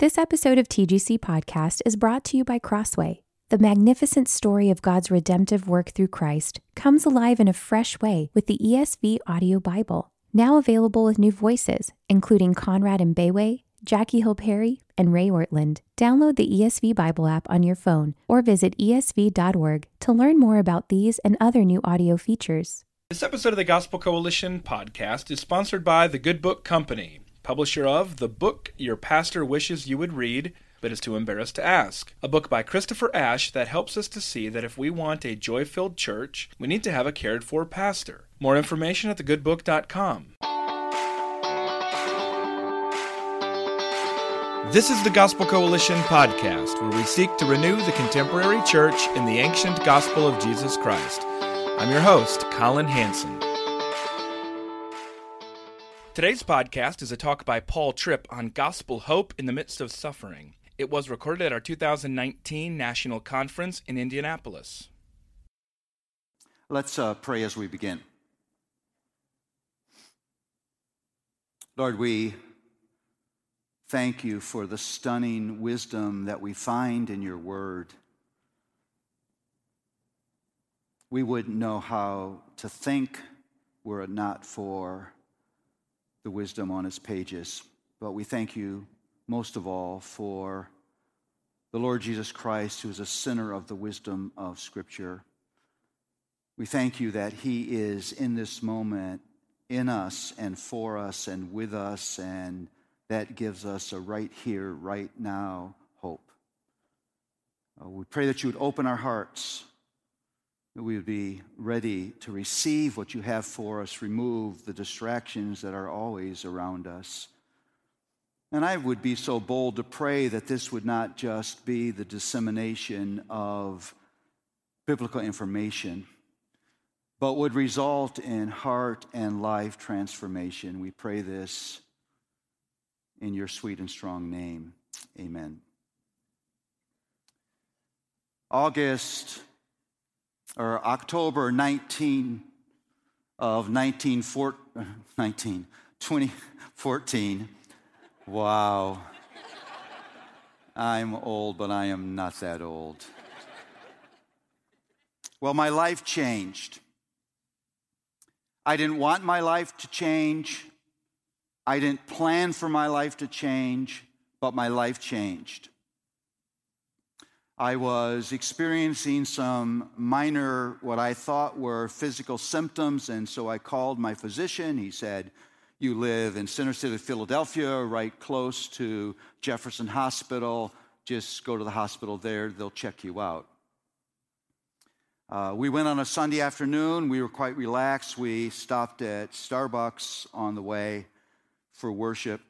This episode of TGC Podcast is brought to you by Crossway. The magnificent story of God's redemptive work through Christ comes alive in a fresh way with the ESV Audio Bible, now available with new voices, including Conrad Mbewe, Jackie Hill Perry, and Ray Ortlund. Download the ESV Bible app on your phone or visit esv.org to learn more about these and other new audio features. This episode of the Gospel Coalition podcast is sponsored by The Good Book Company publisher of The Book Your Pastor Wishes You Would Read, but is too embarrassed to ask. A book by Christopher Ash that helps us to see that if we want a joy filled church, we need to have a cared for pastor. More information at thegoodbook.com. This is the Gospel Coalition podcast, where we seek to renew the contemporary church in the ancient gospel of Jesus Christ. I'm your host, Colin Hansen. Today's podcast is a talk by Paul Tripp on gospel hope in the midst of suffering. It was recorded at our 2019 National Conference in Indianapolis. Let's uh, pray as we begin. Lord, we thank you for the stunning wisdom that we find in your word. We wouldn't know how to think were it not for the wisdom on its pages. But we thank you most of all for the Lord Jesus Christ, who is a center of the wisdom of Scripture. We thank you that He is in this moment in us and for us and with us, and that gives us a right here, right now hope. Uh, we pray that you would open our hearts that we would be ready to receive what you have for us, remove the distractions that are always around us. And I would be so bold to pray that this would not just be the dissemination of biblical information, but would result in heart and life transformation. We pray this in your sweet and strong name. Amen. August or October 19 of 19, 19 2014. Wow. I'm old, but I am not that old. Well, my life changed. I didn't want my life to change. I didn't plan for my life to change, but my life changed. I was experiencing some minor, what I thought were physical symptoms, and so I called my physician. He said, You live in Center City, Philadelphia, right close to Jefferson Hospital. Just go to the hospital there, they'll check you out. Uh, we went on a Sunday afternoon. We were quite relaxed. We stopped at Starbucks on the way for worship.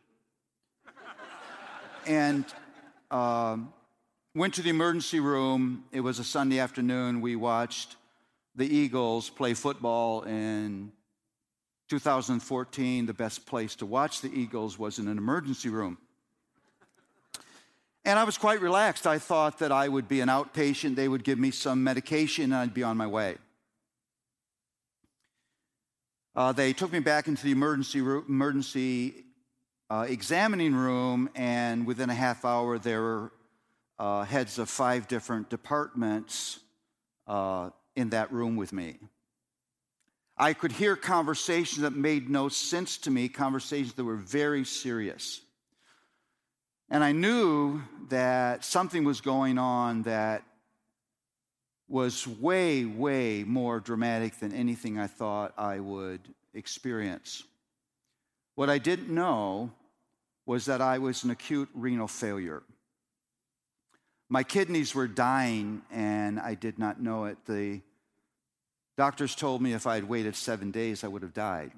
and um, Went to the emergency room. It was a Sunday afternoon. We watched the Eagles play football in 2014. The best place to watch the Eagles was in an emergency room. And I was quite relaxed. I thought that I would be an outpatient. They would give me some medication and I'd be on my way. Uh, they took me back into the emergency, room, emergency uh, examining room, and within a half hour, there were uh, heads of five different departments uh, in that room with me. I could hear conversations that made no sense to me, conversations that were very serious. And I knew that something was going on that was way, way more dramatic than anything I thought I would experience. What I didn't know was that I was an acute renal failure. My kidneys were dying, and I did not know it. The doctors told me if I had waited seven days, I would have died.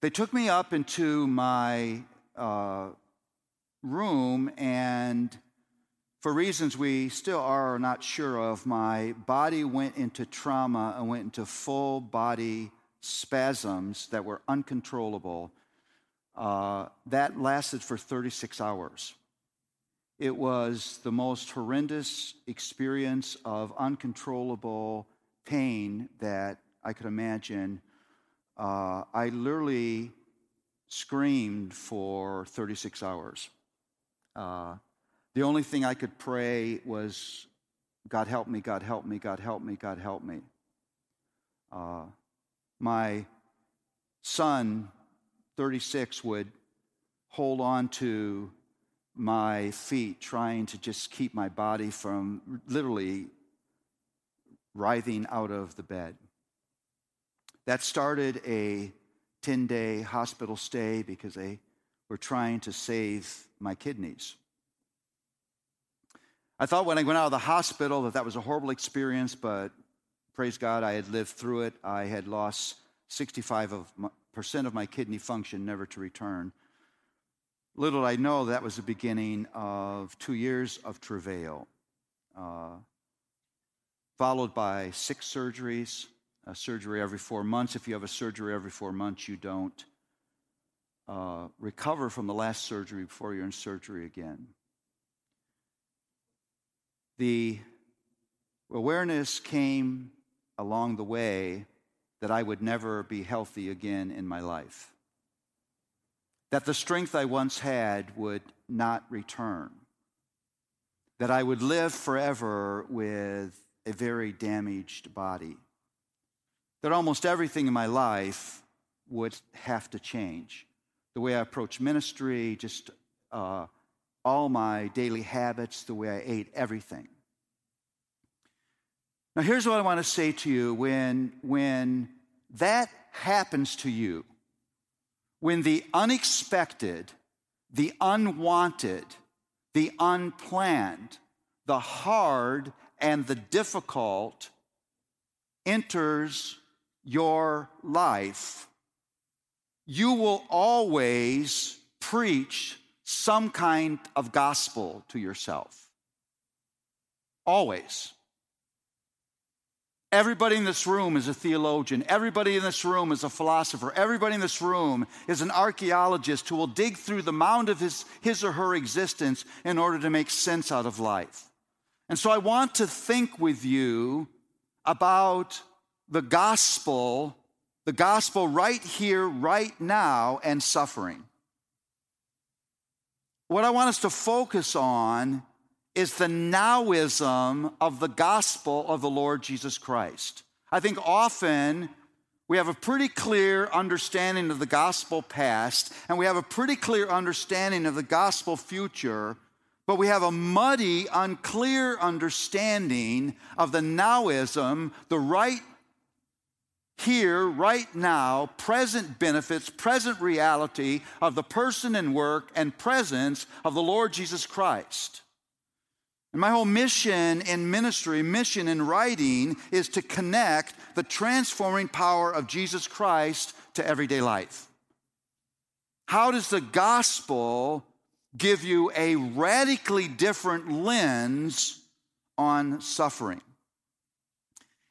They took me up into my uh, room, and for reasons we still are not sure of, my body went into trauma and went into full body spasms that were uncontrollable. Uh, that lasted for 36 hours. It was the most horrendous experience of uncontrollable pain that I could imagine. Uh, I literally screamed for 36 hours. Uh, the only thing I could pray was, God help me, God help me, God help me, God help me. Uh, my son, 36, would hold on to my feet, trying to just keep my body from literally writhing out of the bed. That started a 10 day hospital stay because they were trying to save my kidneys. I thought when I went out of the hospital that that was a horrible experience, but praise God, I had lived through it. I had lost 65% of my kidney function, never to return. Little I know that was the beginning of two years of travail, uh, followed by six surgeries, a surgery every four months. If you have a surgery every four months, you don't uh, recover from the last surgery before you're in surgery again the awareness came along the way that I would never be healthy again in my life. That the strength I once had would not return. That I would live forever with a very damaged body. That almost everything in my life would have to change. The way I approach ministry, just uh, all my daily habits, the way I ate, everything. Now, here's what I want to say to you when, when that happens to you, when the unexpected, the unwanted, the unplanned, the hard, and the difficult enters your life, you will always preach some kind of gospel to yourself. Always. Everybody in this room is a theologian. Everybody in this room is a philosopher. Everybody in this room is an archaeologist who will dig through the mound of his, his or her existence in order to make sense out of life. And so I want to think with you about the gospel, the gospel right here, right now, and suffering. What I want us to focus on is the nowism of the gospel of the Lord Jesus Christ. I think often we have a pretty clear understanding of the gospel past, and we have a pretty clear understanding of the gospel future, but we have a muddy, unclear understanding of the nowism, the right here, right now, present benefits, present reality of the person and work and presence of the Lord Jesus Christ. And my whole mission in ministry, mission in writing, is to connect the transforming power of Jesus Christ to everyday life. How does the gospel give you a radically different lens on suffering?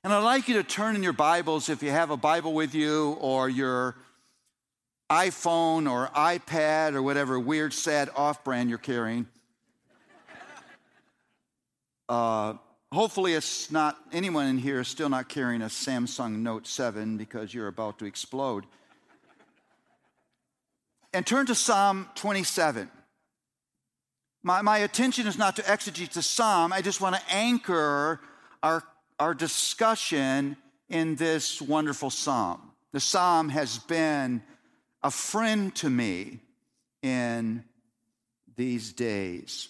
And I'd like you to turn in your Bibles, if you have a Bible with you, or your iPhone or iPad or whatever weird, sad off brand you're carrying. Uh, hopefully, it's not anyone in here is still not carrying a Samsung Note 7 because you're about to explode. And turn to Psalm 27. My, my attention is not to exegete the psalm, I just want to anchor our our discussion in this wonderful psalm. The psalm has been a friend to me in these days.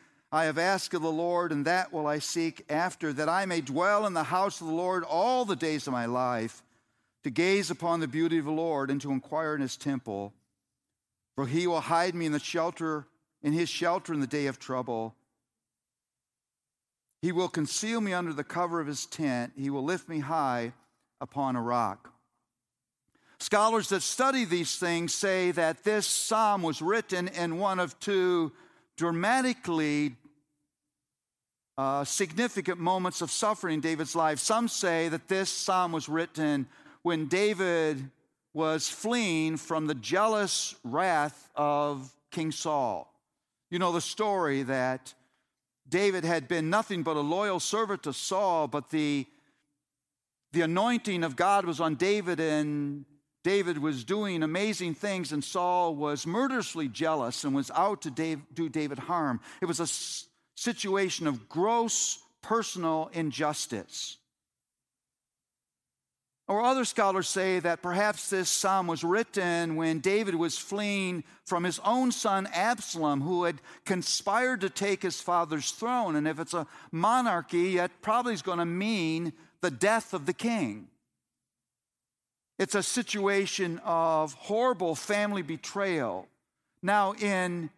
I have asked of the Lord, and that will I seek after, that I may dwell in the house of the Lord all the days of my life, to gaze upon the beauty of the Lord and to inquire in his temple. For he will hide me in the shelter, in his shelter in the day of trouble. He will conceal me under the cover of his tent. He will lift me high upon a rock. Scholars that study these things say that this psalm was written in one of two dramatically uh, significant moments of suffering in David's life. Some say that this psalm was written when David was fleeing from the jealous wrath of King Saul. You know the story that David had been nothing but a loyal servant to Saul, but the, the anointing of God was on David, and David was doing amazing things, and Saul was murderously jealous and was out to Dave, do David harm. It was a situation of gross personal injustice. Or other scholars say that perhaps this psalm was written when David was fleeing from his own son Absalom, who had conspired to take his father's throne. And if it's a monarchy, that probably is going to mean the death of the king. It's a situation of horrible family betrayal. Now, in,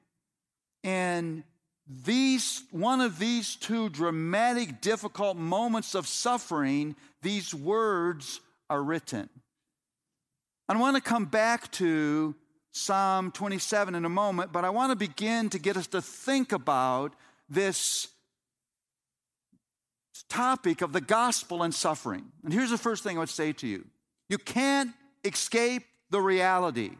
in these, one of these two dramatic, difficult moments of suffering, these words are written. I want to come back to Psalm 27 in a moment, but I want to begin to get us to think about this topic of the gospel and suffering. And here's the first thing I would say to you you can't escape the reality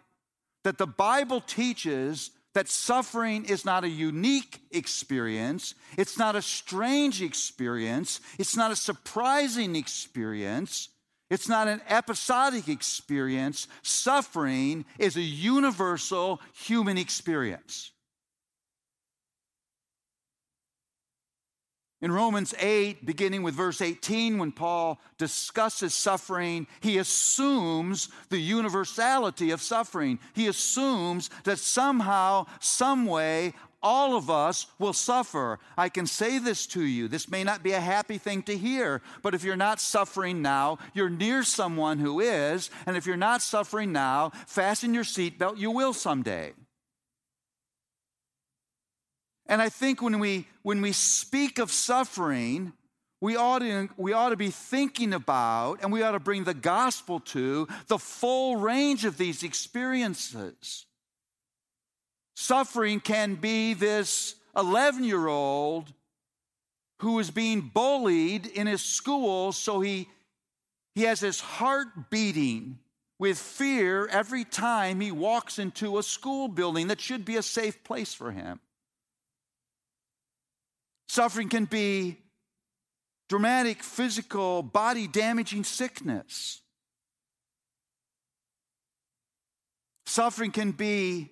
that the Bible teaches that suffering is not a unique experience, it's not a strange experience, it's not a surprising experience. It's not an episodic experience. Suffering is a universal human experience. In Romans 8, beginning with verse 18, when Paul discusses suffering, he assumes the universality of suffering. He assumes that somehow, someway, all of us will suffer. I can say this to you. This may not be a happy thing to hear, but if you're not suffering now, you're near someone who is. And if you're not suffering now, fasten your seatbelt, you will someday. And I think when we, when we speak of suffering, we ought, to, we ought to be thinking about and we ought to bring the gospel to the full range of these experiences. Suffering can be this 11 year old who is being bullied in his school, so he, he has his heart beating with fear every time he walks into a school building that should be a safe place for him. Suffering can be dramatic physical, body damaging sickness. Suffering can be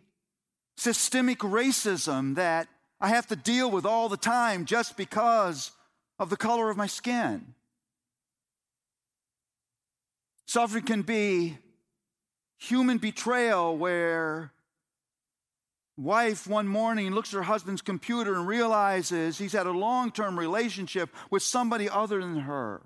systemic racism that I have to deal with all the time just because of the color of my skin. Suffering can be human betrayal where wife one morning looks at her husband's computer and realizes he's had a long term relationship with somebody other than her.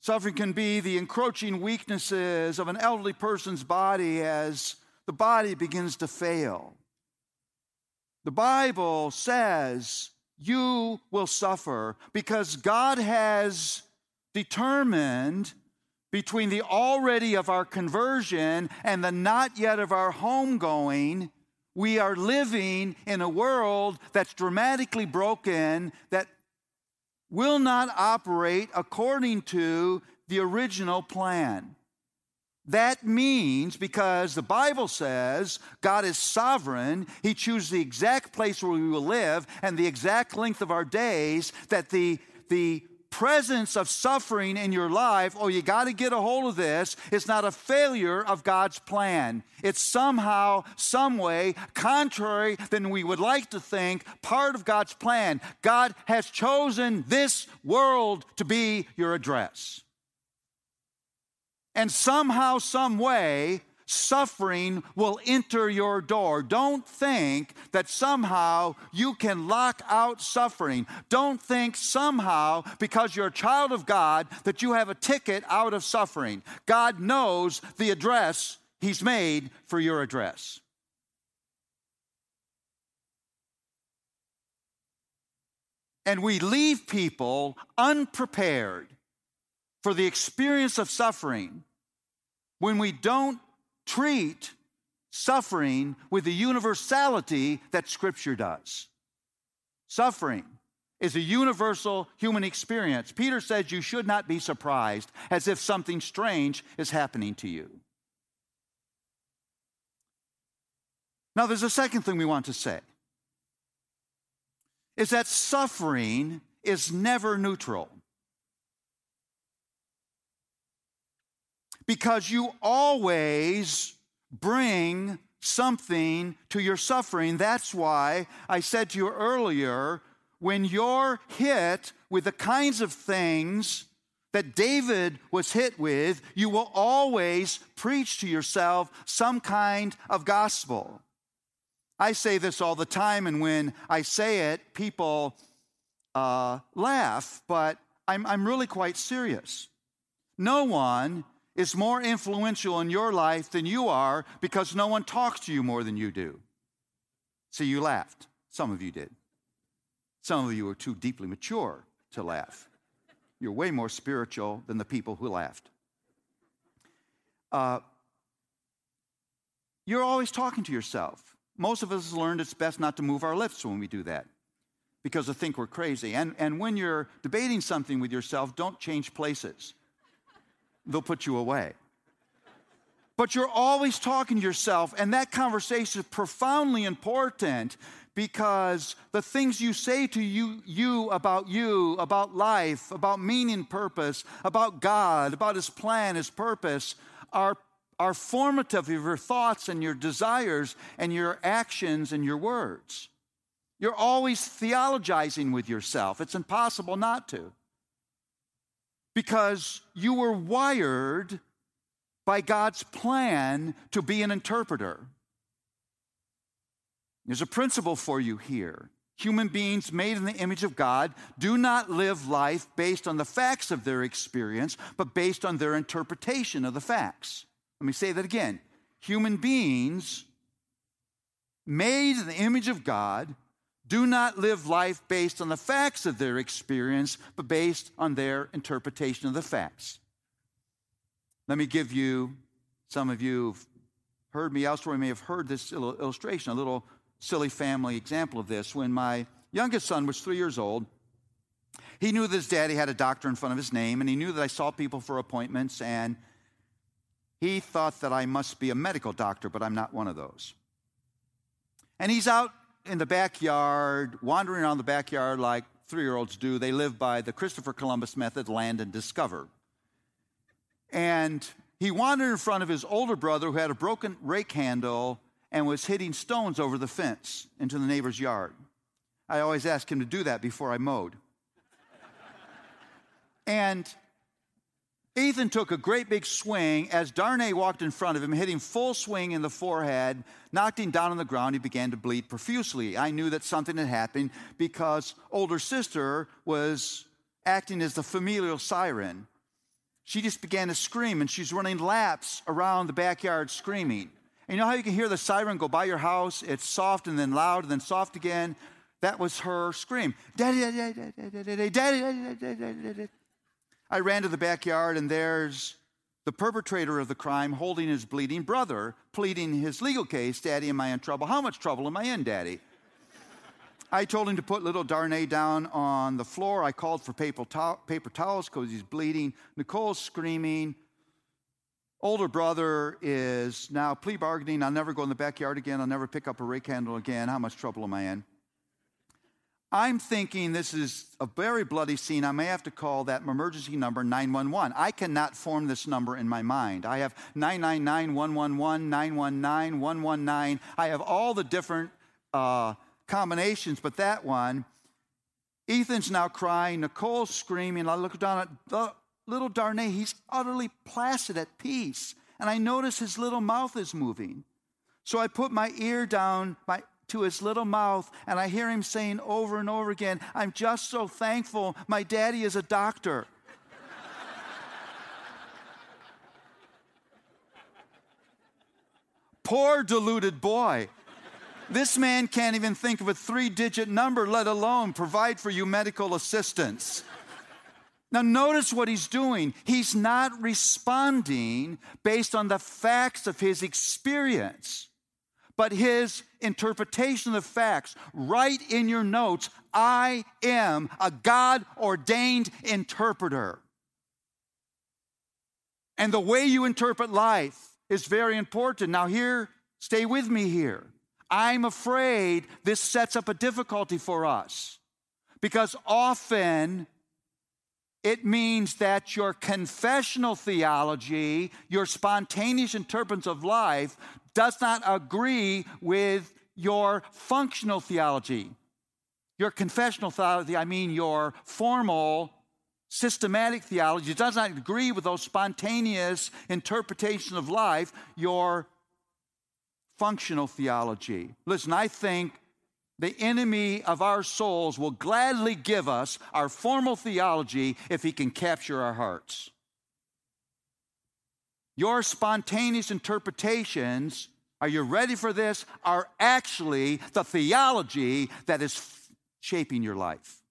Suffering can be the encroaching weaknesses of an elderly person's body as the body begins to fail. The Bible says you will suffer because God has determined between the already of our conversion and the not yet of our homegoing, we are living in a world that's dramatically broken, that will not operate according to the original plan. That means because the Bible says God is sovereign, He chooses the exact place where we will live and the exact length of our days, that the, the presence of suffering in your life, oh, you got to get a hold of this. It's not a failure of God's plan. It's somehow, some way, contrary than we would like to think, part of God's plan. God has chosen this world to be your address. And somehow, some way, suffering will enter your door. Don't think that somehow you can lock out suffering. Don't think somehow, because you're a child of God, that you have a ticket out of suffering. God knows the address He's made for your address. And we leave people unprepared for the experience of suffering when we don't treat suffering with the universality that Scripture does. Suffering is a universal human experience. Peter says you should not be surprised as if something strange is happening to you. Now, there's a second thing we want to say is that suffering is never neutral. Because you always bring something to your suffering. That's why I said to you earlier when you're hit with the kinds of things that David was hit with, you will always preach to yourself some kind of gospel. I say this all the time, and when I say it, people uh, laugh, but I'm, I'm really quite serious. No one is more influential in your life than you are because no one talks to you more than you do. See, you laughed. Some of you did. Some of you are too deeply mature to laugh. You're way more spiritual than the people who laughed. Uh, you're always talking to yourself. Most of us learned it's best not to move our lips when we do that because they think we're crazy. And, and when you're debating something with yourself, don't change places they'll put you away. But you're always talking to yourself, and that conversation is profoundly important because the things you say to you, you about you, about life, about meaning, purpose, about God, about His plan, His purpose, are, are formative of your thoughts and your desires and your actions and your words. You're always theologizing with yourself. It's impossible not to because you were wired by God's plan to be an interpreter. There's a principle for you here. Human beings made in the image of God do not live life based on the facts of their experience, but based on their interpretation of the facts. Let me say that again. Human beings made in the image of God do not live life based on the facts of their experience, but based on their interpretation of the facts. Let me give you, some of you have heard me elsewhere, may have heard this illustration, a little silly family example of this. When my youngest son was three years old, he knew that his daddy had a doctor in front of his name, and he knew that I saw people for appointments, and he thought that I must be a medical doctor, but I'm not one of those. And he's out in the backyard, wandering around the backyard like three year olds do. They live by the Christopher Columbus method land and discover. And he wandered in front of his older brother who had a broken rake handle and was hitting stones over the fence into the neighbor's yard. I always ask him to do that before I mowed. and Ethan took a great big swing as Darnay walked in front of him, hitting full swing in the forehead, knocked him down on the ground. He began to bleed profusely. I knew that something had happened because older sister was acting as the familial siren. She just began to scream and she's running laps around the backyard screaming. And you know how you can hear the siren go by your house? It's soft and then loud and then soft again. That was her scream. Daddy, Daddy, daddy, daddy, daddy, daddy, daddy, daddy, daddy. I ran to the backyard, and there's the perpetrator of the crime holding his bleeding brother, pleading his legal case Daddy, am I in trouble? How much trouble am I in, Daddy? I told him to put little Darnay down on the floor. I called for paper, to- paper towels because he's bleeding. Nicole's screaming. Older brother is now plea bargaining. I'll never go in the backyard again. I'll never pick up a rake handle again. How much trouble am I in? I'm thinking this is a very bloody scene. I may have to call that emergency number 911. I cannot form this number in my mind. I have 999 111, 919, 119. I have all the different uh, combinations, but that one, Ethan's now crying, Nicole's screaming. I look down at the little Darnay, he's utterly placid at peace. And I notice his little mouth is moving. So I put my ear down, my to his little mouth, and I hear him saying over and over again, I'm just so thankful my daddy is a doctor. Poor deluded boy. This man can't even think of a three digit number, let alone provide for you medical assistance. Now, notice what he's doing. He's not responding based on the facts of his experience but his interpretation of the facts. Write in your notes, I am a God ordained interpreter. And the way you interpret life is very important. Now, here, stay with me here. I'm afraid this sets up a difficulty for us because often it means that your confessional theology, your spontaneous interpretation of life, does not agree with your functional theology. Your confessional theology, I mean your formal, systematic theology, does not agree with those spontaneous interpretations of life, your functional theology. Listen, I think the enemy of our souls will gladly give us our formal theology if he can capture our hearts. Your spontaneous interpretations, are you ready for this? Are actually the theology that is shaping your life.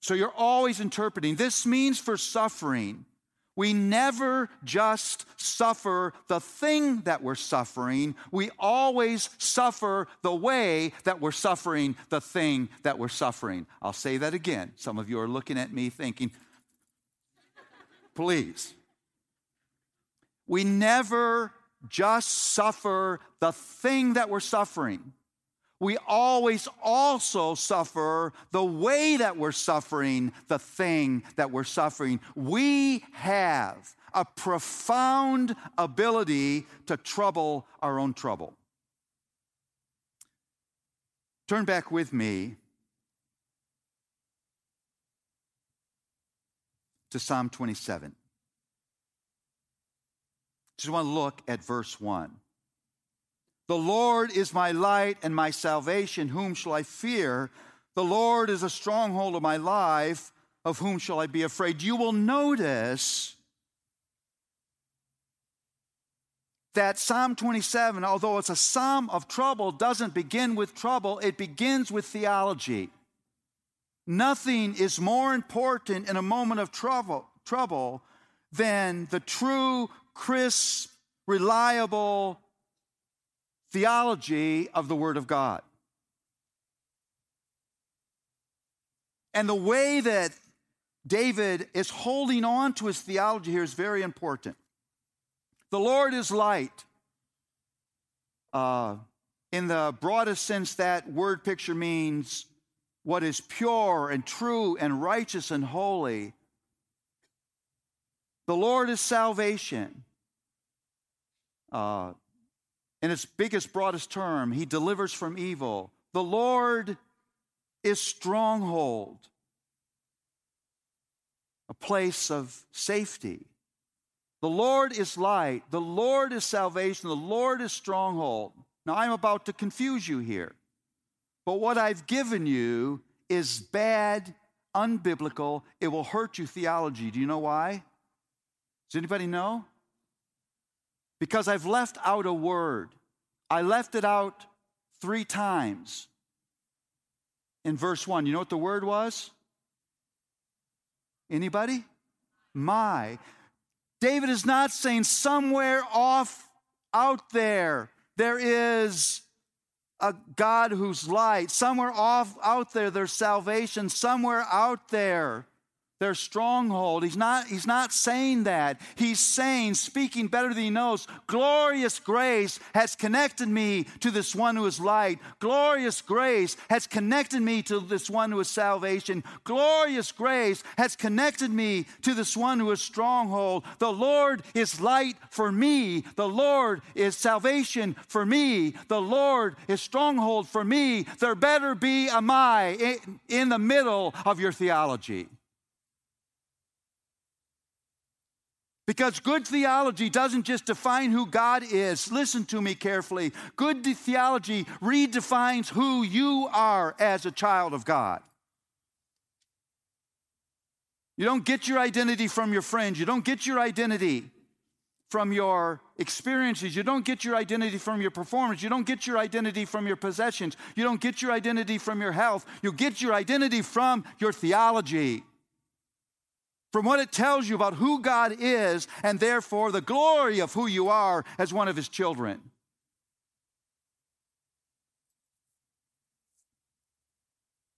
So you're always interpreting. This means for suffering we never just suffer the thing that we're suffering. We always suffer the way that we're suffering the thing that we're suffering. I'll say that again. Some of you are looking at me thinking, please. We never just suffer the thing that we're suffering we always also suffer the way that we're suffering the thing that we're suffering. We have a profound ability to trouble our own trouble. Turn back with me to Psalm 27. Just want to look at verse 1. The Lord is my light and my salvation. Whom shall I fear? The Lord is a stronghold of my life. Of whom shall I be afraid? You will notice that Psalm 27, although it's a psalm of trouble, doesn't begin with trouble, it begins with theology. Nothing is more important in a moment of trouble, trouble than the true, crisp, reliable, theology of the Word of God. And the way that David is holding on to his theology here is very important. The Lord is light. Uh, in the broadest sense, that word picture means what is pure and true and righteous and holy. The Lord is salvation. Uh, in its biggest, broadest term, he delivers from evil. The Lord is stronghold, a place of safety. The Lord is light. The Lord is salvation. The Lord is stronghold. Now, I'm about to confuse you here. But what I've given you is bad, unbiblical. It will hurt you theology. Do you know why? Does anybody know? because I've left out a word. I left it out three times in verse 1. You know what the word was? Anybody? My. David is not saying somewhere off out there there is a God who's light. Somewhere off out there there's salvation. Somewhere out there their stronghold. He's not, he's not saying that. He's saying, speaking better than he knows, glorious grace has connected me to this one who is light. Glorious grace has connected me to this one who is salvation. Glorious grace has connected me to this one who is stronghold. The Lord is light for me. The Lord is salvation for me. The Lord is stronghold for me. There better be a my in the middle of your theology. Because good theology doesn't just define who God is. Listen to me carefully. Good theology redefines who you are as a child of God. You don't get your identity from your friends. You don't get your identity from your experiences. You don't get your identity from your performance. You don't get your identity from your possessions. You don't get your identity from your health. You get your identity from your theology from what it tells you about who God is and therefore the glory of who you are as one of His children.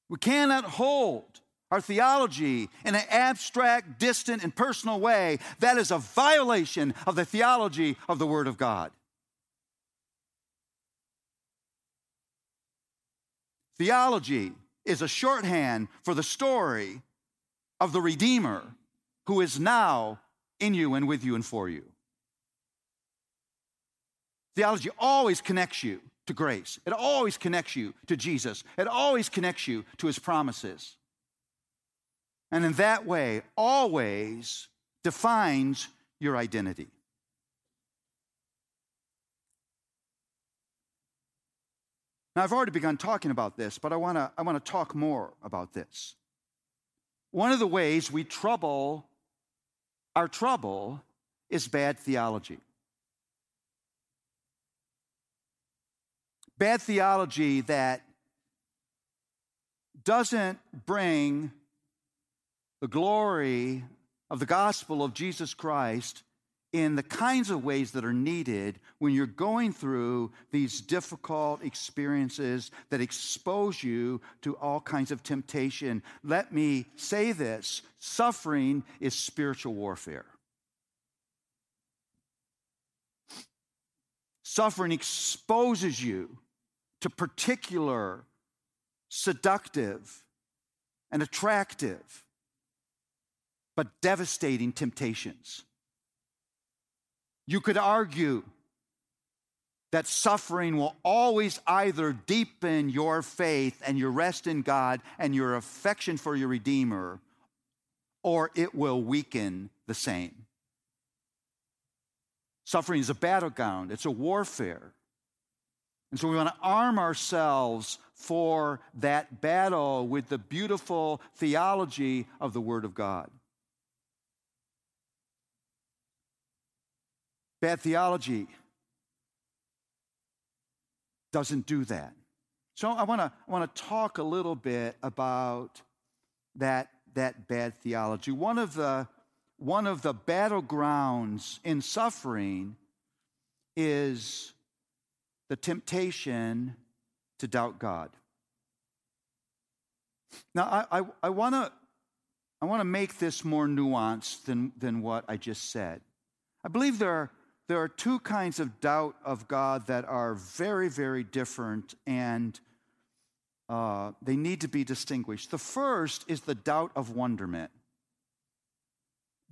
We cannot hold our theology in an abstract, distant, and personal way. That is a violation of the theology of the Word of God. Theology is a shorthand for the story of the Redeemer who is now in you and with you and for you. Theology always connects you to grace, it always connects you to Jesus, it always connects you to his promises. And in that way, always defines your identity. Now, I've already begun talking about this, but I want to I wanna talk more about this. One of the ways we trouble our trouble is bad theology. Bad theology that doesn't bring the glory of the gospel of Jesus Christ in the kinds of ways that are needed when you're going through these difficult experiences that expose you to all kinds of temptation. Let me say this suffering is spiritual warfare. Suffering exposes you to particular seductive and attractive but devastating temptations. You could argue that suffering will always either deepen your faith and your rest in God and your affection for your Redeemer, or it will weaken the same. Suffering is a battleground, it's a warfare. And so we want to arm ourselves for that battle with the beautiful theology of the Word of God. Bad theology doesn't do that. So I want to I want to talk a little bit about that that bad theology. One of the one of the battlegrounds in suffering is the temptation to doubt God. Now I, I, want to I want to make this more nuanced than, than what I just said. I believe there are there are two kinds of doubt of God that are very, very different and uh, they need to be distinguished. The first is the doubt of wonderment.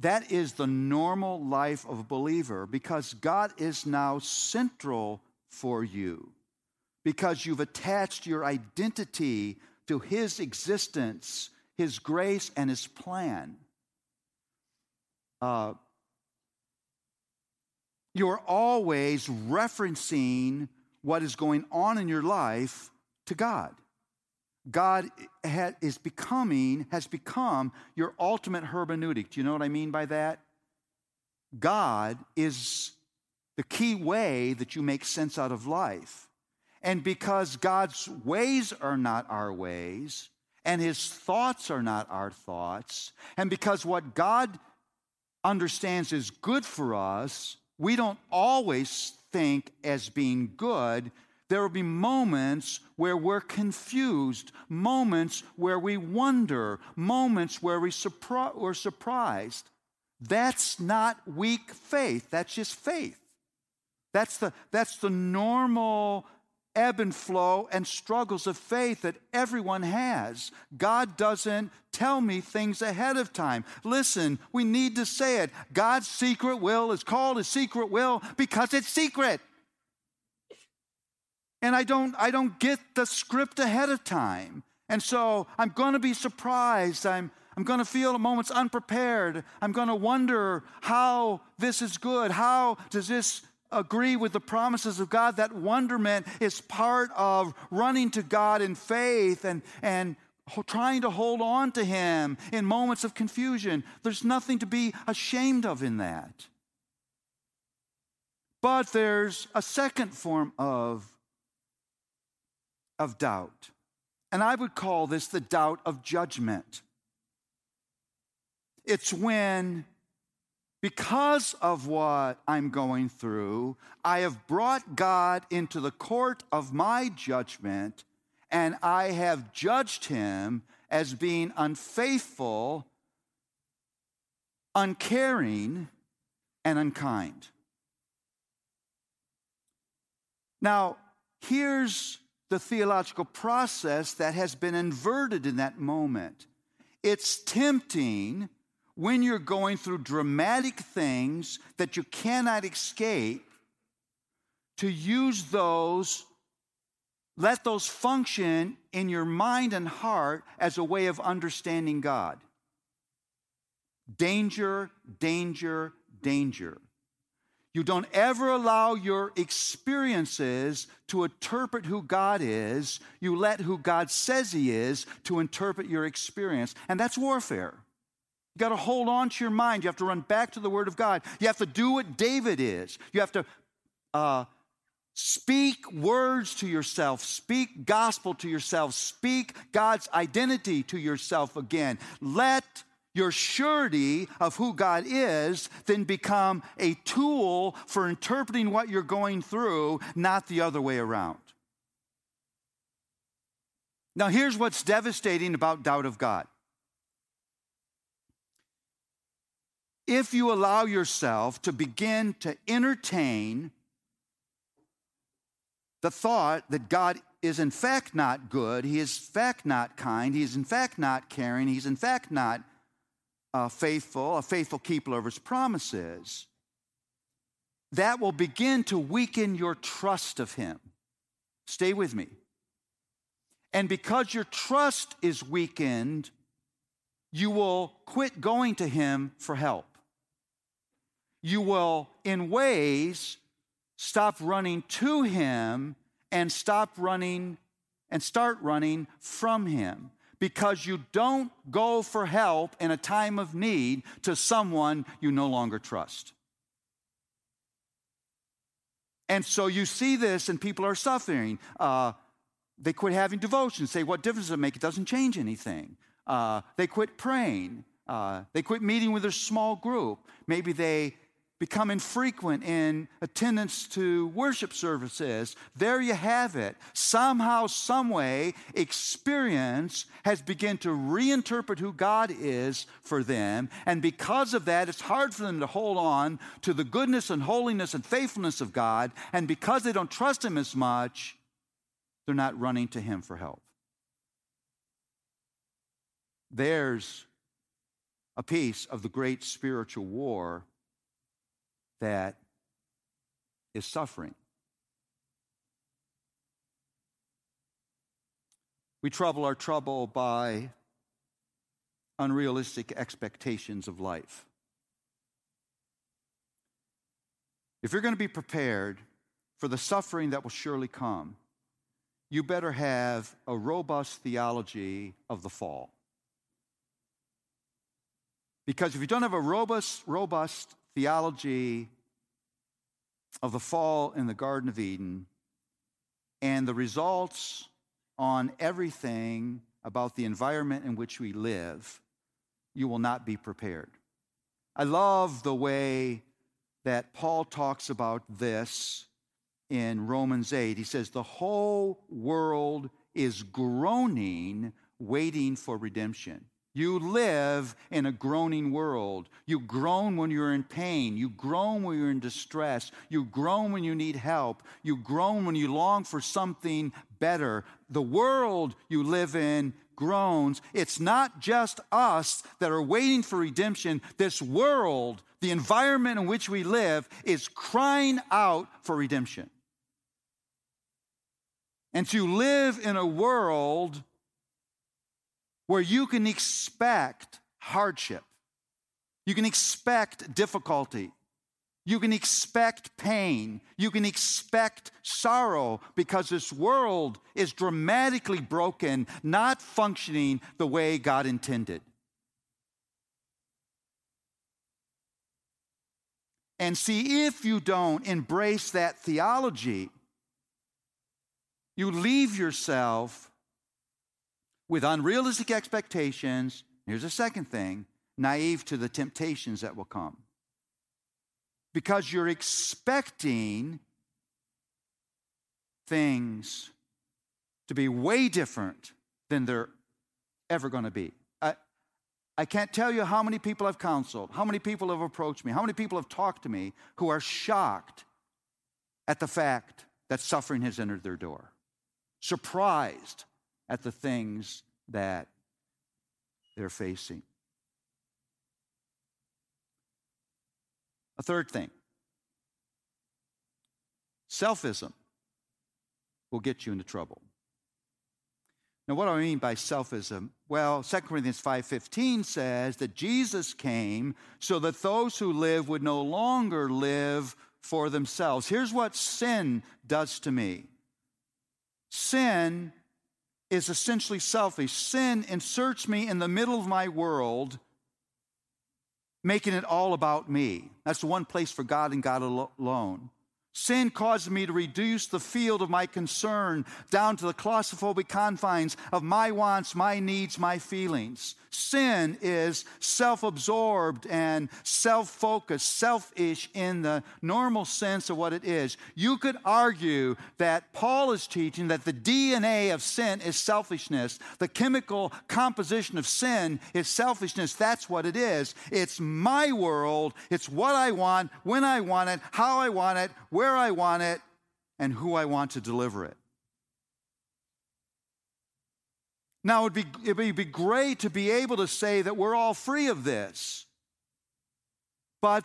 That is the normal life of a believer because God is now central for you, because you've attached your identity to His existence, His grace, and His plan. Uh, you're always referencing what is going on in your life to God. God is becoming, has become your ultimate hermeneutic. Do you know what I mean by that? God is the key way that you make sense out of life. And because God's ways are not our ways, and his thoughts are not our thoughts, and because what God understands is good for us we don't always think as being good There will be moments where we're confused, moments where we wonder, moments where we surpri- we're surprised. That's not weak faith, that's just faith. That's the, that's the normal ebb and flow and struggles of faith that everyone has. God doesn't tell me things ahead of time. Listen, we need to say it. God's secret will is called a secret will because it's secret. And I don't I don't get the script ahead of time. And so I'm going to be surprised. I'm I'm going to feel at moments unprepared. I'm going to wonder how this is good. How does this agree with the promises of God, that wonderment is part of running to God in faith and, and trying to hold on to Him in moments of confusion. There's nothing to be ashamed of in that. But there's a second form of, of doubt. And I would call this the doubt of judgment. It's when because of what I'm going through, I have brought God into the court of my judgment, and I have judged him as being unfaithful, uncaring, and unkind. Now, here's the theological process that has been inverted in that moment. It's tempting when you're going through dramatic things that you cannot escape, to use those, let those function in your mind and heart as a way of understanding God. Danger, danger, danger. You don't ever allow your experiences to interpret who God is. You let who God says He is to interpret your experience. And that's warfare. You got to hold on to your mind. You have to run back to the Word of God. You have to do what David is. You have to uh, speak words to yourself, speak gospel to yourself, speak God's identity to yourself again. Let your surety of who God is then become a tool for interpreting what you're going through, not the other way around. Now, here's what's devastating about doubt of God if you allow yourself to begin to entertain the thought that God is in fact not good, He is in fact not kind, He is in fact not caring, He's in fact not uh, faithful, a faithful keeper of His promises, that will begin to weaken your trust of Him. Stay with me. And because your trust is weakened, you will quit going to Him for help you will, in ways, stop running to Him and stop running and start running from Him because you don't go for help in a time of need to someone you no longer trust. And so you see this, and people are suffering. Uh, they quit having devotion. Say, what difference does it make? It doesn't change anything. Uh, they quit praying. Uh, they quit meeting with their small group. Maybe they become infrequent in attendance to worship services. There you have it. Somehow, someway, experience has begun to reinterpret who God is for them. And because of that, it's hard for them to hold on to the goodness and holiness and faithfulness of God. And because they don't trust Him as much, they're not running to Him for help. There's a piece of the great spiritual war that is suffering. We trouble our trouble by unrealistic expectations of life. If you're going to be prepared for the suffering that will surely come, you better have a robust theology of the fall. Because if you don't have a robust, robust theology of the fall in the Garden of Eden and the results on everything about the environment in which we live, you will not be prepared. I love the way that Paul talks about this in Romans 8. He says, The whole world is groaning, waiting for redemption. You live in a groaning world. You groan when you're in pain. You groan when you're in distress. You groan when you need help. You groan when you long for something better. The world you live in groans. It's not just us that are waiting for redemption. This world, the environment in which we live, is crying out for redemption. And to live in a world where you can expect hardship, you can expect difficulty, you can expect pain, you can expect sorrow because this world is dramatically broken, not functioning the way God intended. And see, if you don't embrace that theology, you leave yourself with unrealistic expectations. Here's a second thing naive to the temptations that will come. Because you're expecting things to be way different than they're ever going to be. I, I can't tell you how many people I've counseled, how many people have approached me, how many people have talked to me who are shocked at the fact that suffering has entered their door, surprised at the things that they're facing. A third thing selfism will get you into trouble. Now, what do I mean by selfism? Well, 2 Corinthians 5:15 says that Jesus came so that those who live would no longer live for themselves. Here's what sin does to me. Sin is essentially selfish. Sin inserts me in the middle of my world, making it all about me. That's the one place for God and God alone. Sin causes me to reduce the field of my concern down to the claustrophobic confines of my wants, my needs, my feelings. Sin is self absorbed and self focused, selfish in the normal sense of what it is. You could argue that Paul is teaching that the DNA of sin is selfishness. The chemical composition of sin is selfishness. That's what it is. It's my world, it's what I want, when I want it, how I want it, where I want it, and who I want to deliver it. Now, it'd be, it'd be great to be able to say that we're all free of this. But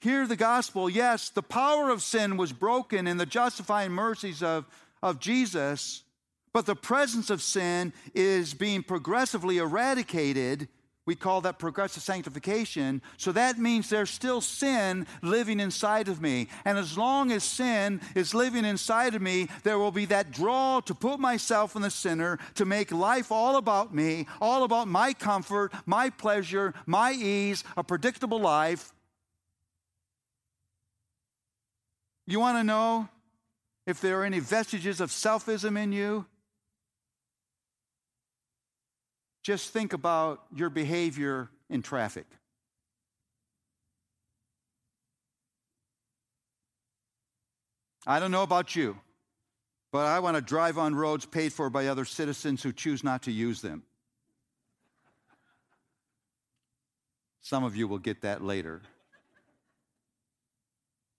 hear the gospel yes, the power of sin was broken in the justifying mercies of, of Jesus, but the presence of sin is being progressively eradicated we call that progressive sanctification. So that means there's still sin living inside of me. And as long as sin is living inside of me, there will be that draw to put myself in the center, to make life all about me, all about my comfort, my pleasure, my ease, a predictable life. You want to know if there are any vestiges of selfism in you? Just think about your behavior in traffic. I don't know about you, but I want to drive on roads paid for by other citizens who choose not to use them. Some of you will get that later.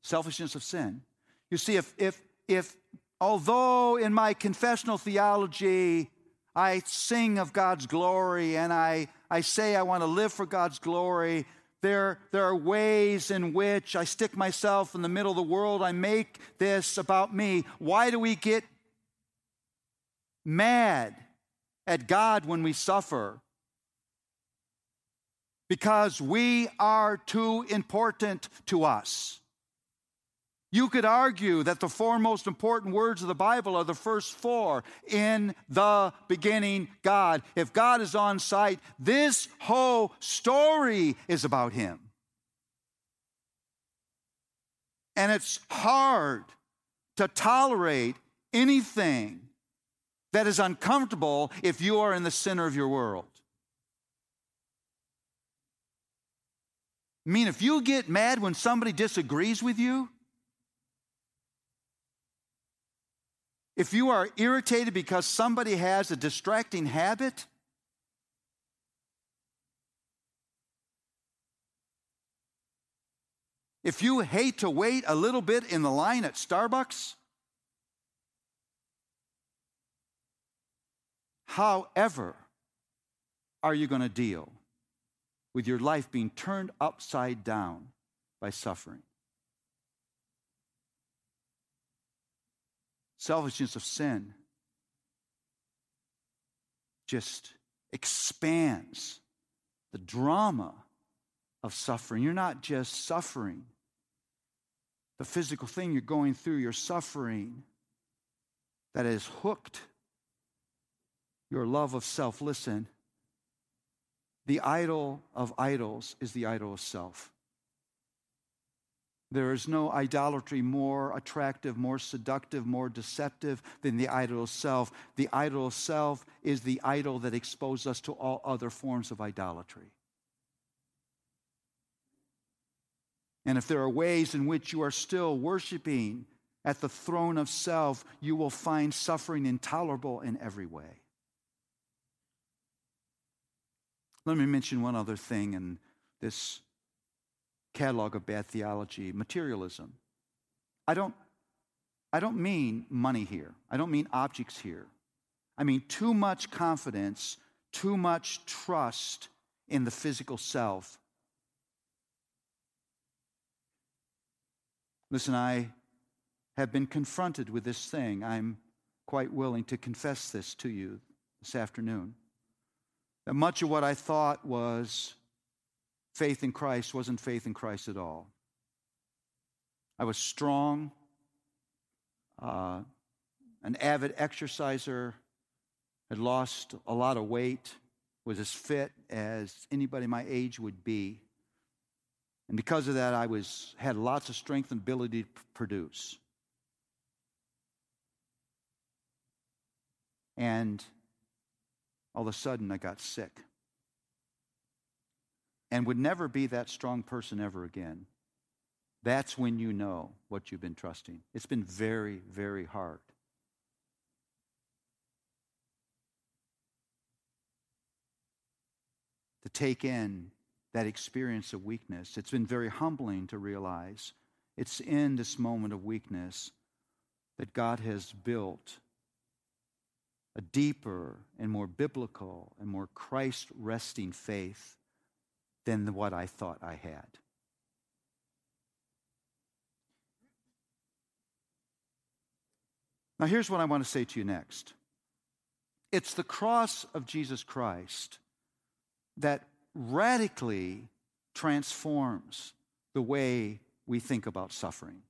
Selfishness of sin. You see, if, if, if although in my confessional theology I sing of God's glory and I, I say I want to live for God's glory. There, there are ways in which I stick myself in the middle of the world. I make this about me. Why do we get mad at God when we suffer? Because we are too important to us. You could argue that the four most important words of the Bible are the first four in the beginning, God. If God is on site, this whole story is about Him. And it's hard to tolerate anything that is uncomfortable if you are in the center of your world. I mean, if you get mad when somebody disagrees with you, if you are irritated because somebody has a distracting habit, if you hate to wait a little bit in the line at Starbucks, however are you going to deal with your life being turned upside down by suffering? Selfishness of sin just expands the drama of suffering. You're not just suffering the physical thing you're going through, you're suffering that has hooked your love of self. Listen, the idol of idols is the idol of self. There is no idolatry more attractive, more seductive, more deceptive than the idol self. The idol self is the idol that exposes us to all other forms of idolatry. And if there are ways in which you are still worshiping at the throne of self, you will find suffering intolerable in every way. Let me mention one other thing in this catalog of bad theology materialism. I don't, I don't mean money here, I don't mean objects here. I mean too much confidence, too much trust in the physical self. Listen, I have been confronted with this thing. I'm quite willing to confess this to you this afternoon. That much of what I thought was faith in Christ wasn't faith in Christ at all. I was strong, uh, an avid exerciser, had lost a lot of weight, was as fit as anybody my age would be. And because of that, I was, had lots of strength and ability to produce. And all of a sudden, I got sick and would never be that strong person ever again, that's when you know what you've been trusting. It's been very, very hard. To take in that experience of weakness. It's been very humbling to realize it's in this moment of weakness that God has built a deeper and more biblical and more Christ resting faith than what I thought I had. Now, here's what I want to say to you next it's the cross of Jesus Christ that radically transforms the way we think about suffering.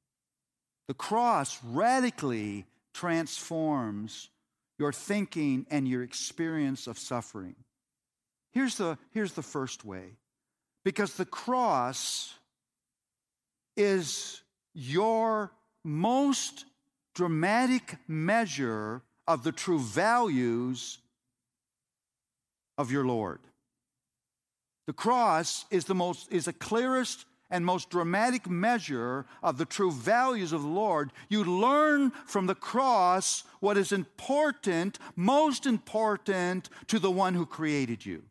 The cross radically transforms your thinking and your experience of suffering. Here's the, here's the first way because the cross is your most dramatic measure of the true values of your Lord. The cross is the most is the clearest and most dramatic measure of the true values of the Lord. You learn from the cross what is important, most important to the one who created you.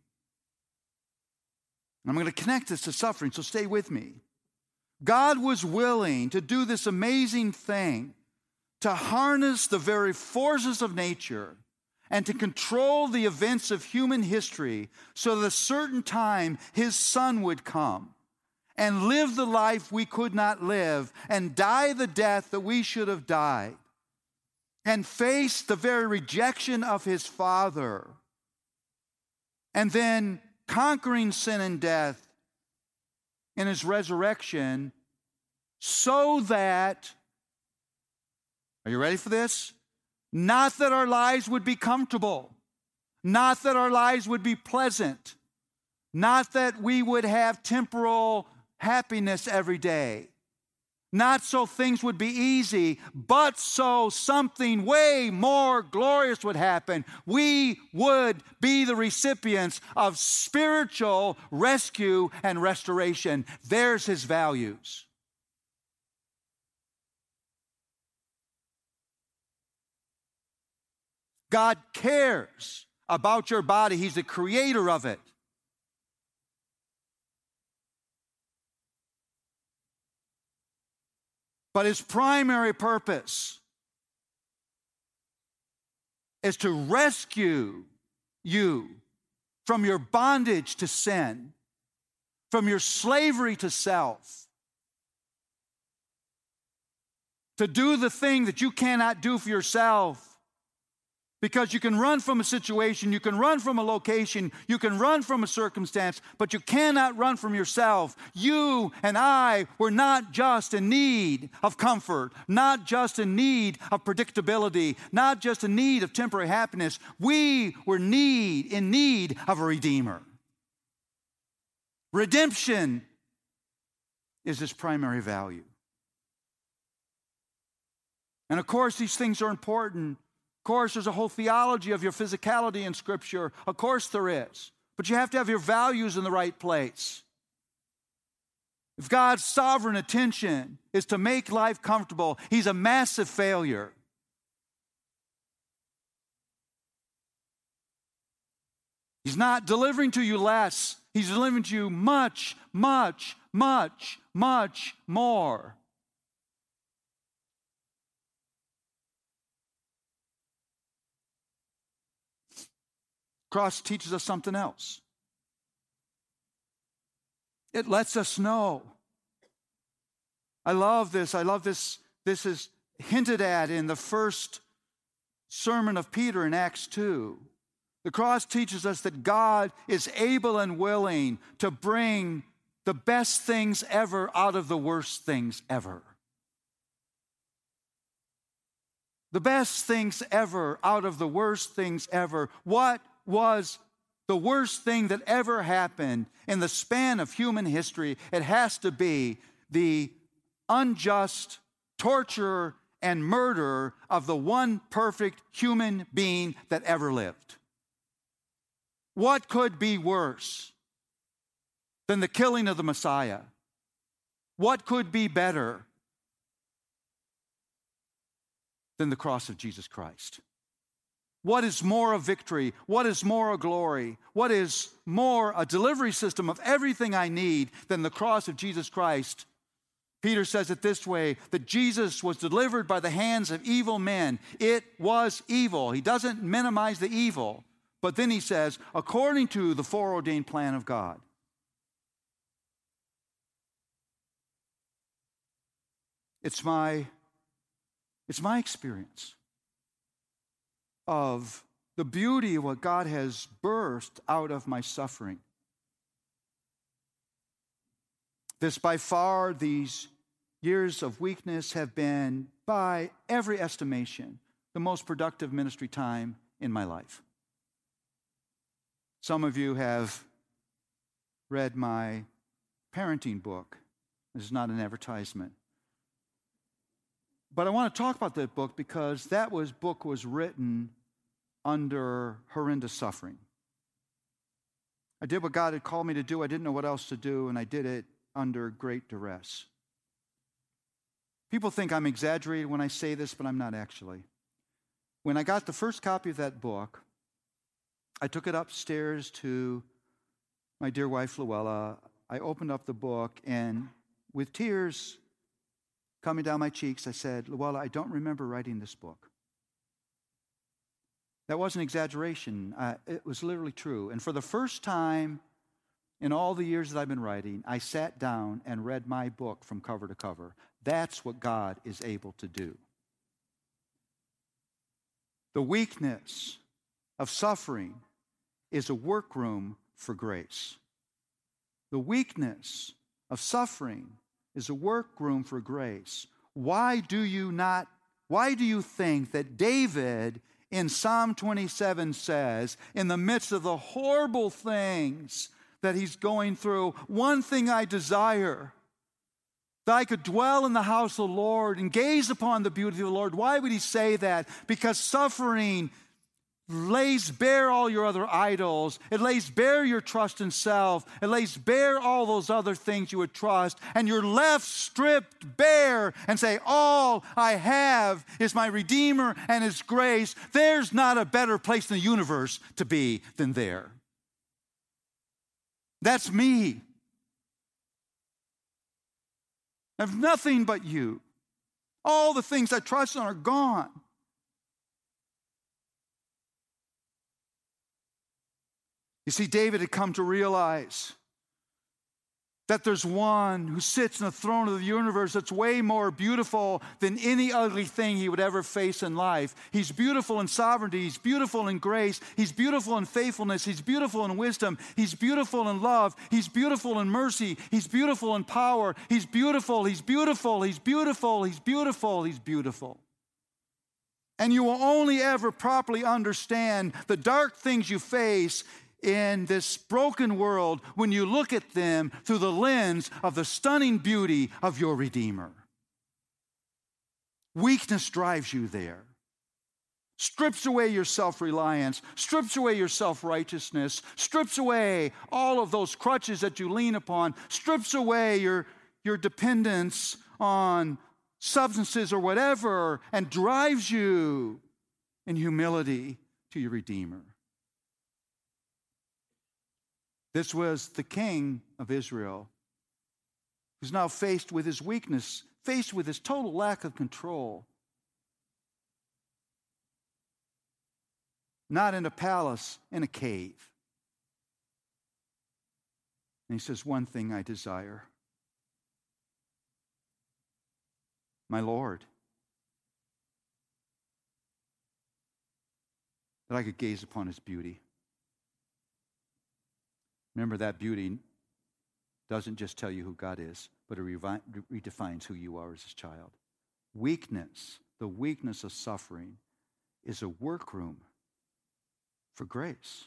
I'm going to connect this to suffering, so stay with me. God was willing to do this amazing thing to harness the very forces of nature and to control the events of human history so that a certain time his son would come and live the life we could not live and die the death that we should have died and face the very rejection of his father and then conquering sin and death in his resurrection so that, are you ready for this? Not that our lives would be comfortable, not that our lives would be pleasant, not that we would have temporal happiness every day, not so things would be easy, but so something way more glorious would happen. We would be the recipients of spiritual rescue and restoration. There's his values. God cares about your body, He's the creator of it. But His primary purpose is to rescue you from your bondage to sin, from your slavery to self, to do the thing that you cannot do for yourself. Because you can run from a situation, you can run from a location, you can run from a circumstance, but you cannot run from yourself. You and I were not just in need of comfort, not just in need of predictability, not just in need of temporary happiness. We were need in need of a redeemer. Redemption is its primary value. And of course, these things are important course, there's a whole theology of your physicality in Scripture. Of course, there is. But you have to have your values in the right place. If God's sovereign attention is to make life comfortable, He's a massive failure. He's not delivering to you less, He's delivering to you much, much, much, much more. Cross teaches us something else. It lets us know. I love this. I love this. This is hinted at in the first sermon of Peter in Acts 2. The cross teaches us that God is able and willing to bring the best things ever out of the worst things ever. The best things ever out of the worst things ever. What was the worst thing that ever happened in the span of human history, it has to be the unjust torture and murder of the one perfect human being that ever lived. What could be worse than the killing of the Messiah? What could be better than the cross of Jesus Christ? What is more a victory? What is more a glory? What is more a delivery system of everything I need than the cross of Jesus Christ? Peter says it this way that Jesus was delivered by the hands of evil men. It was evil. He doesn't minimize the evil, but then he says, according to the foreordained plan of God. It's my, it's my experience of the beauty of what God has burst out of my suffering. This, by far, these years of weakness have been, by every estimation, the most productive ministry time in my life. Some of you have read my parenting book. This is not an advertisement. But I want to talk about that book because that was book was written under horrendous suffering. I did what God had called me to do. I didn't know what else to do, and I did it under great duress. People think I'm exaggerated when I say this, but I'm not actually. When I got the first copy of that book, I took it upstairs to my dear wife, Luella. I opened up the book, and with tears coming down my cheeks, I said, Luella, I don't remember writing this book. That wasn't exaggeration. Uh, it was literally true. And for the first time in all the years that I've been writing, I sat down and read my book from cover to cover. That's what God is able to do. The weakness of suffering is a workroom for grace. The weakness of suffering is a workroom for grace. Why do you not, why do you think that David in Psalm 27 says, in the midst of the horrible things that he's going through, one thing I desire that I could dwell in the house of the Lord and gaze upon the beauty of the Lord. Why would he say that? Because suffering lays bare all your other idols. It lays bare your trust in self. It lays bare all those other things you would trust. And you're left stripped bare and say, All I have is my Redeemer and His grace. There's not a better place in the universe to be than there. That's me. I have nothing but you. All the things I trust in are gone. You see, David had come to realize that there's one who sits in the throne of the universe that's way more beautiful than any ugly thing he would ever face in life. He's beautiful in sovereignty, he's beautiful in grace, he's beautiful in faithfulness, he's beautiful in wisdom, he's beautiful in love, he's beautiful in mercy, he's beautiful in power, he's beautiful, he's beautiful, he's beautiful, he's beautiful, he's beautiful. And you will only ever properly understand the dark things you face in this broken world when you look at them through the lens of the stunning beauty of your Redeemer. Weakness drives you there, strips away your self reliance, strips away your self righteousness, strips away all of those crutches that you lean upon, strips away your, your dependence on substances or whatever, and drives you in humility to your Redeemer. This was the king of Israel who's now faced with his weakness, faced with his total lack of control. Not in a palace, in a cave. And he says, One thing I desire. My Lord, that I could gaze upon his beauty. Remember, that beauty doesn't just tell you who God is, but it redefines who you are as his child. Weakness, the weakness of suffering, is a workroom for grace.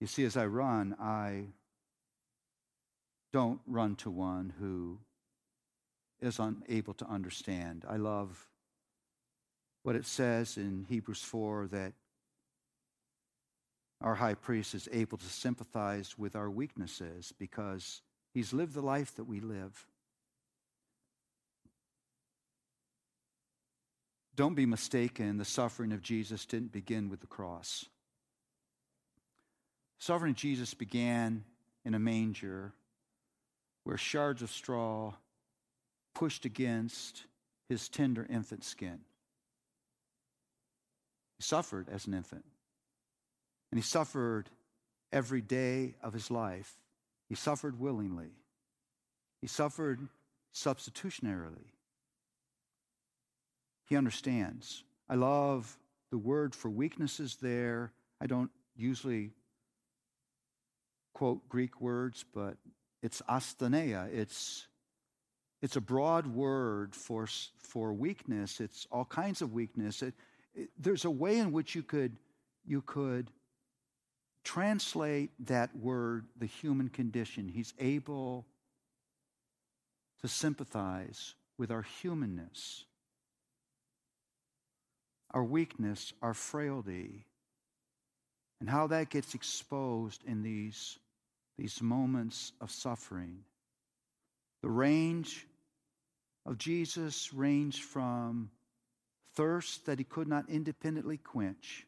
You see, as I run, I don't run to one who is unable to understand. I love what it says in Hebrews 4 that our high priest is able to sympathize with our weaknesses because he's lived the life that we live. Don't be mistaken, the suffering of Jesus didn't begin with the cross. Suffering Jesus began in a manger where shards of straw pushed against his tender infant skin. He suffered as an infant. And he suffered every day of his life. He suffered willingly. He suffered substitutionarily. He understands. I love the word for weaknesses there. I don't usually quote Greek words, but it's astheneia. It's it's a broad word for for weakness. It's all kinds of weakness. It, it, there's a way in which you could you could translate that word, the human condition. He's able to sympathize with our humanness, our weakness, our frailty, and how that gets exposed in these, these moments of suffering. The range of Jesus ranged from thirst that he could not independently quench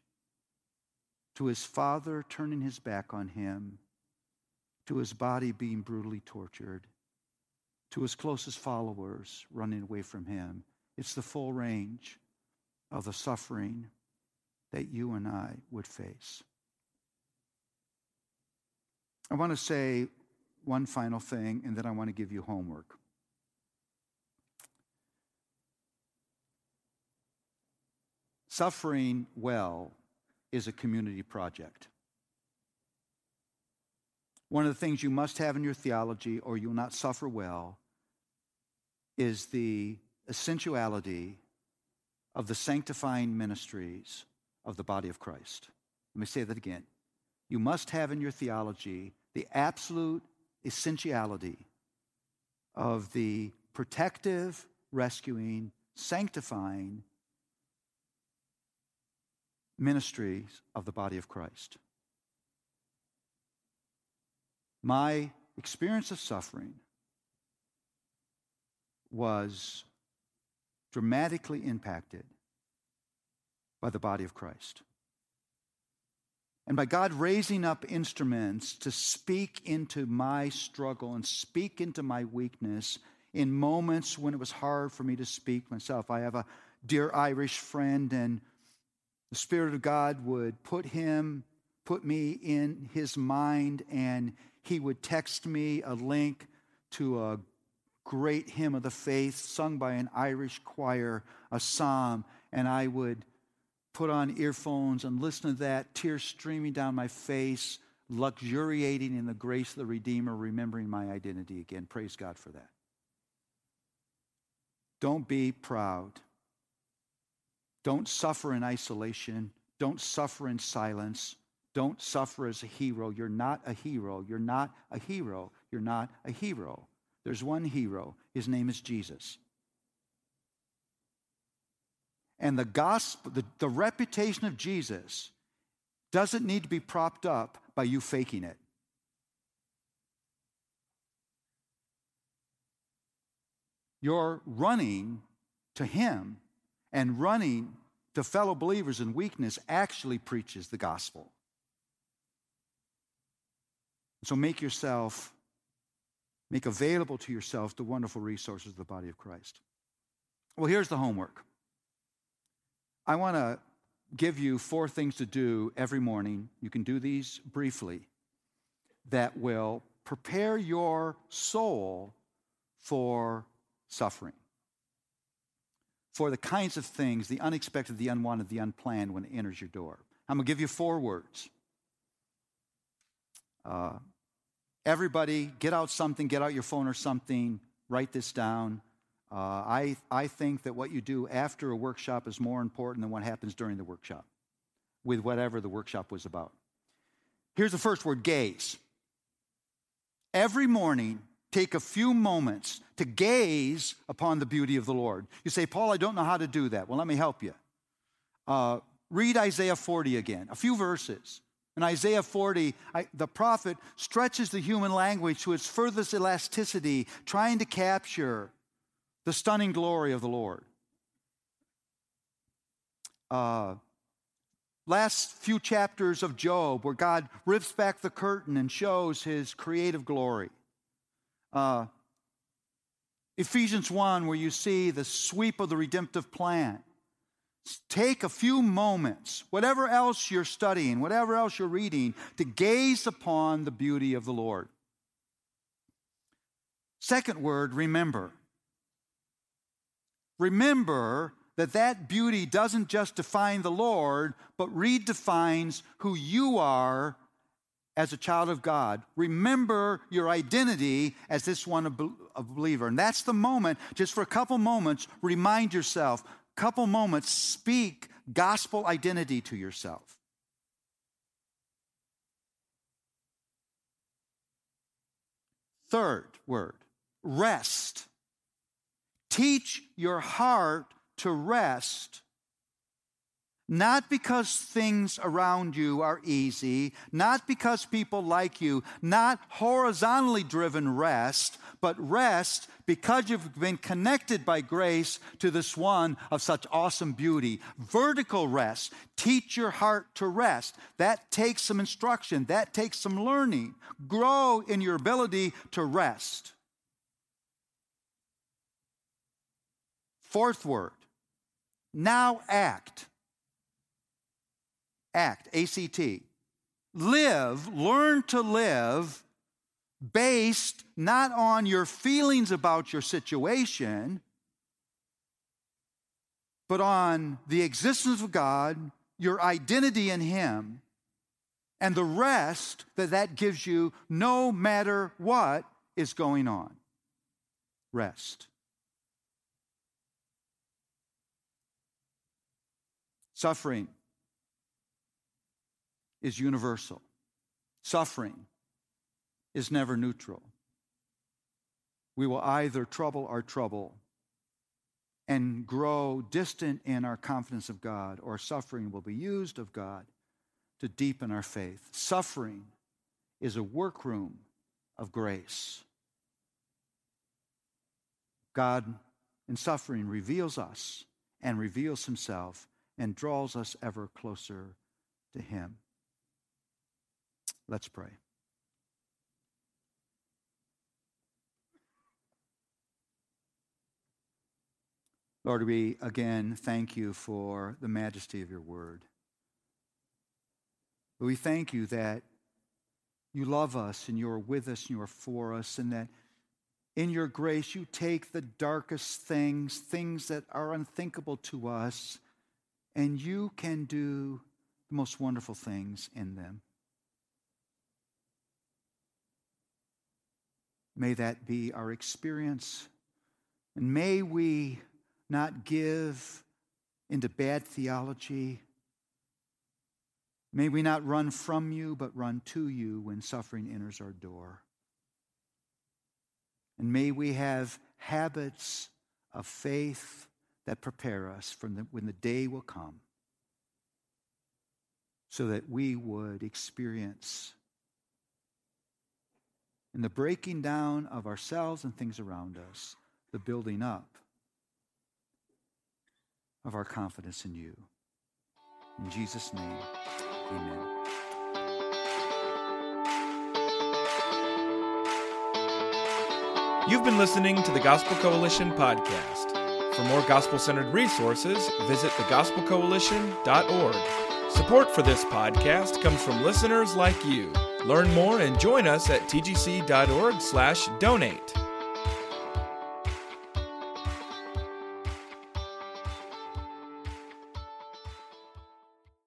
to his father turning his back on him, to his body being brutally tortured, to his closest followers running away from him. It's the full range of the suffering that you and I would face. I want to say one final thing, and then I want to give you homework. Suffering well is a community project. One of the things you must have in your theology, or you'll not suffer well, is the essentiality of the sanctifying ministries of the body of Christ. Let me say that again. You must have in your theology the absolute essentiality of the protective, rescuing sanctifying ministries of the body of Christ. My experience of suffering was dramatically impacted by the body of Christ. And by God raising up instruments to speak into my struggle and speak into my weakness in moments when it was hard for me to speak myself. I have a dear Irish friend, and the Spirit of God would put him, put me in his mind, and he would text me a link to a great hymn of the faith sung by an Irish choir, a psalm, and I would put on earphones and listen to that, tears streaming down my face, luxuriating in the grace of the Redeemer, remembering my identity again. Praise God for that. Don't be proud. Don't suffer in isolation. Don't suffer in silence. Don't suffer as a hero. You're not a hero. You're not a hero. You're not a hero. There's one hero. His name is Jesus. And the gospel, the, the reputation of Jesus doesn't need to be propped up by you faking it. You're running to Him and running to fellow believers in weakness actually preaches the gospel. So make yourself, make available to yourself the wonderful resources of the body of Christ. Well, here's the homework. I want to give you four things to do every morning. You can do these briefly that will prepare your soul for suffering, for the kinds of things, the unexpected, the unwanted, the unplanned when it enters your door. I'm going to give you four words. Uh, everybody, get out something, get out your phone or something, write this down. Uh, I, I think that what you do after a workshop is more important than what happens during the workshop, with whatever the workshop was about. Here's the first word gaze. Every morning, take a few moments to gaze upon the beauty of the Lord. You say, Paul, I don't know how to do that. Well, let me help you. Uh, read Isaiah 40 again, a few verses. In Isaiah 40, I, the prophet stretches the human language to its furthest elasticity, trying to capture the stunning glory of the Lord. Uh, last few chapters of Job, where God rips back the curtain and shows his creative glory. Uh, Ephesians 1, where you see the sweep of the redemptive plan. Take a few moments, whatever else you're studying, whatever else you're reading, to gaze upon the beauty of the Lord. Second word, remember. Remember that that beauty doesn't just define the Lord, but redefines who you are as a child of God. Remember your identity as this one a believer. And that's the moment, just for a couple moments, remind yourself, couple moments, speak gospel identity to yourself. Third word, rest. Teach your heart to rest not because things around you are easy, not because people like you, not horizontally driven rest, but rest because you've been connected by grace to this one of such awesome beauty. Vertical rest. Teach your heart to rest. That takes some instruction, that takes some learning. Grow in your ability to rest. Fourth word. Now act act, A C T. Live, learn to live based not on your feelings about your situation, but on the existence of God, your identity in Him, and the rest that that gives you no matter what is going on. Rest. Suffering is universal. Suffering is never neutral. We will either trouble our trouble and grow distant in our confidence of God, or suffering will be used of God to deepen our faith. Suffering is a workroom of grace. God in suffering reveals us and reveals himself and draws us ever closer to him. Let's pray. Lord, we again thank you for the majesty of your word. We thank you that you love us and you're with us and you are for us, and that in your grace you take the darkest things, things that are unthinkable to us, and you can do the most wonderful things in them. May that be our experience. And may we not give into bad theology. May we not run from you, but run to you when suffering enters our door. And may we have habits of faith that prepare us for the, when the day will come so that we would experience in the breaking down of ourselves and things around us the building up of our confidence in you. In Jesus' name, amen. You've been listening to the Gospel Coalition podcast. For more gospel centered resources, visit thegospelcoalition.org. Support for this podcast comes from listeners like you. Learn more and join us at tgc.org/donate.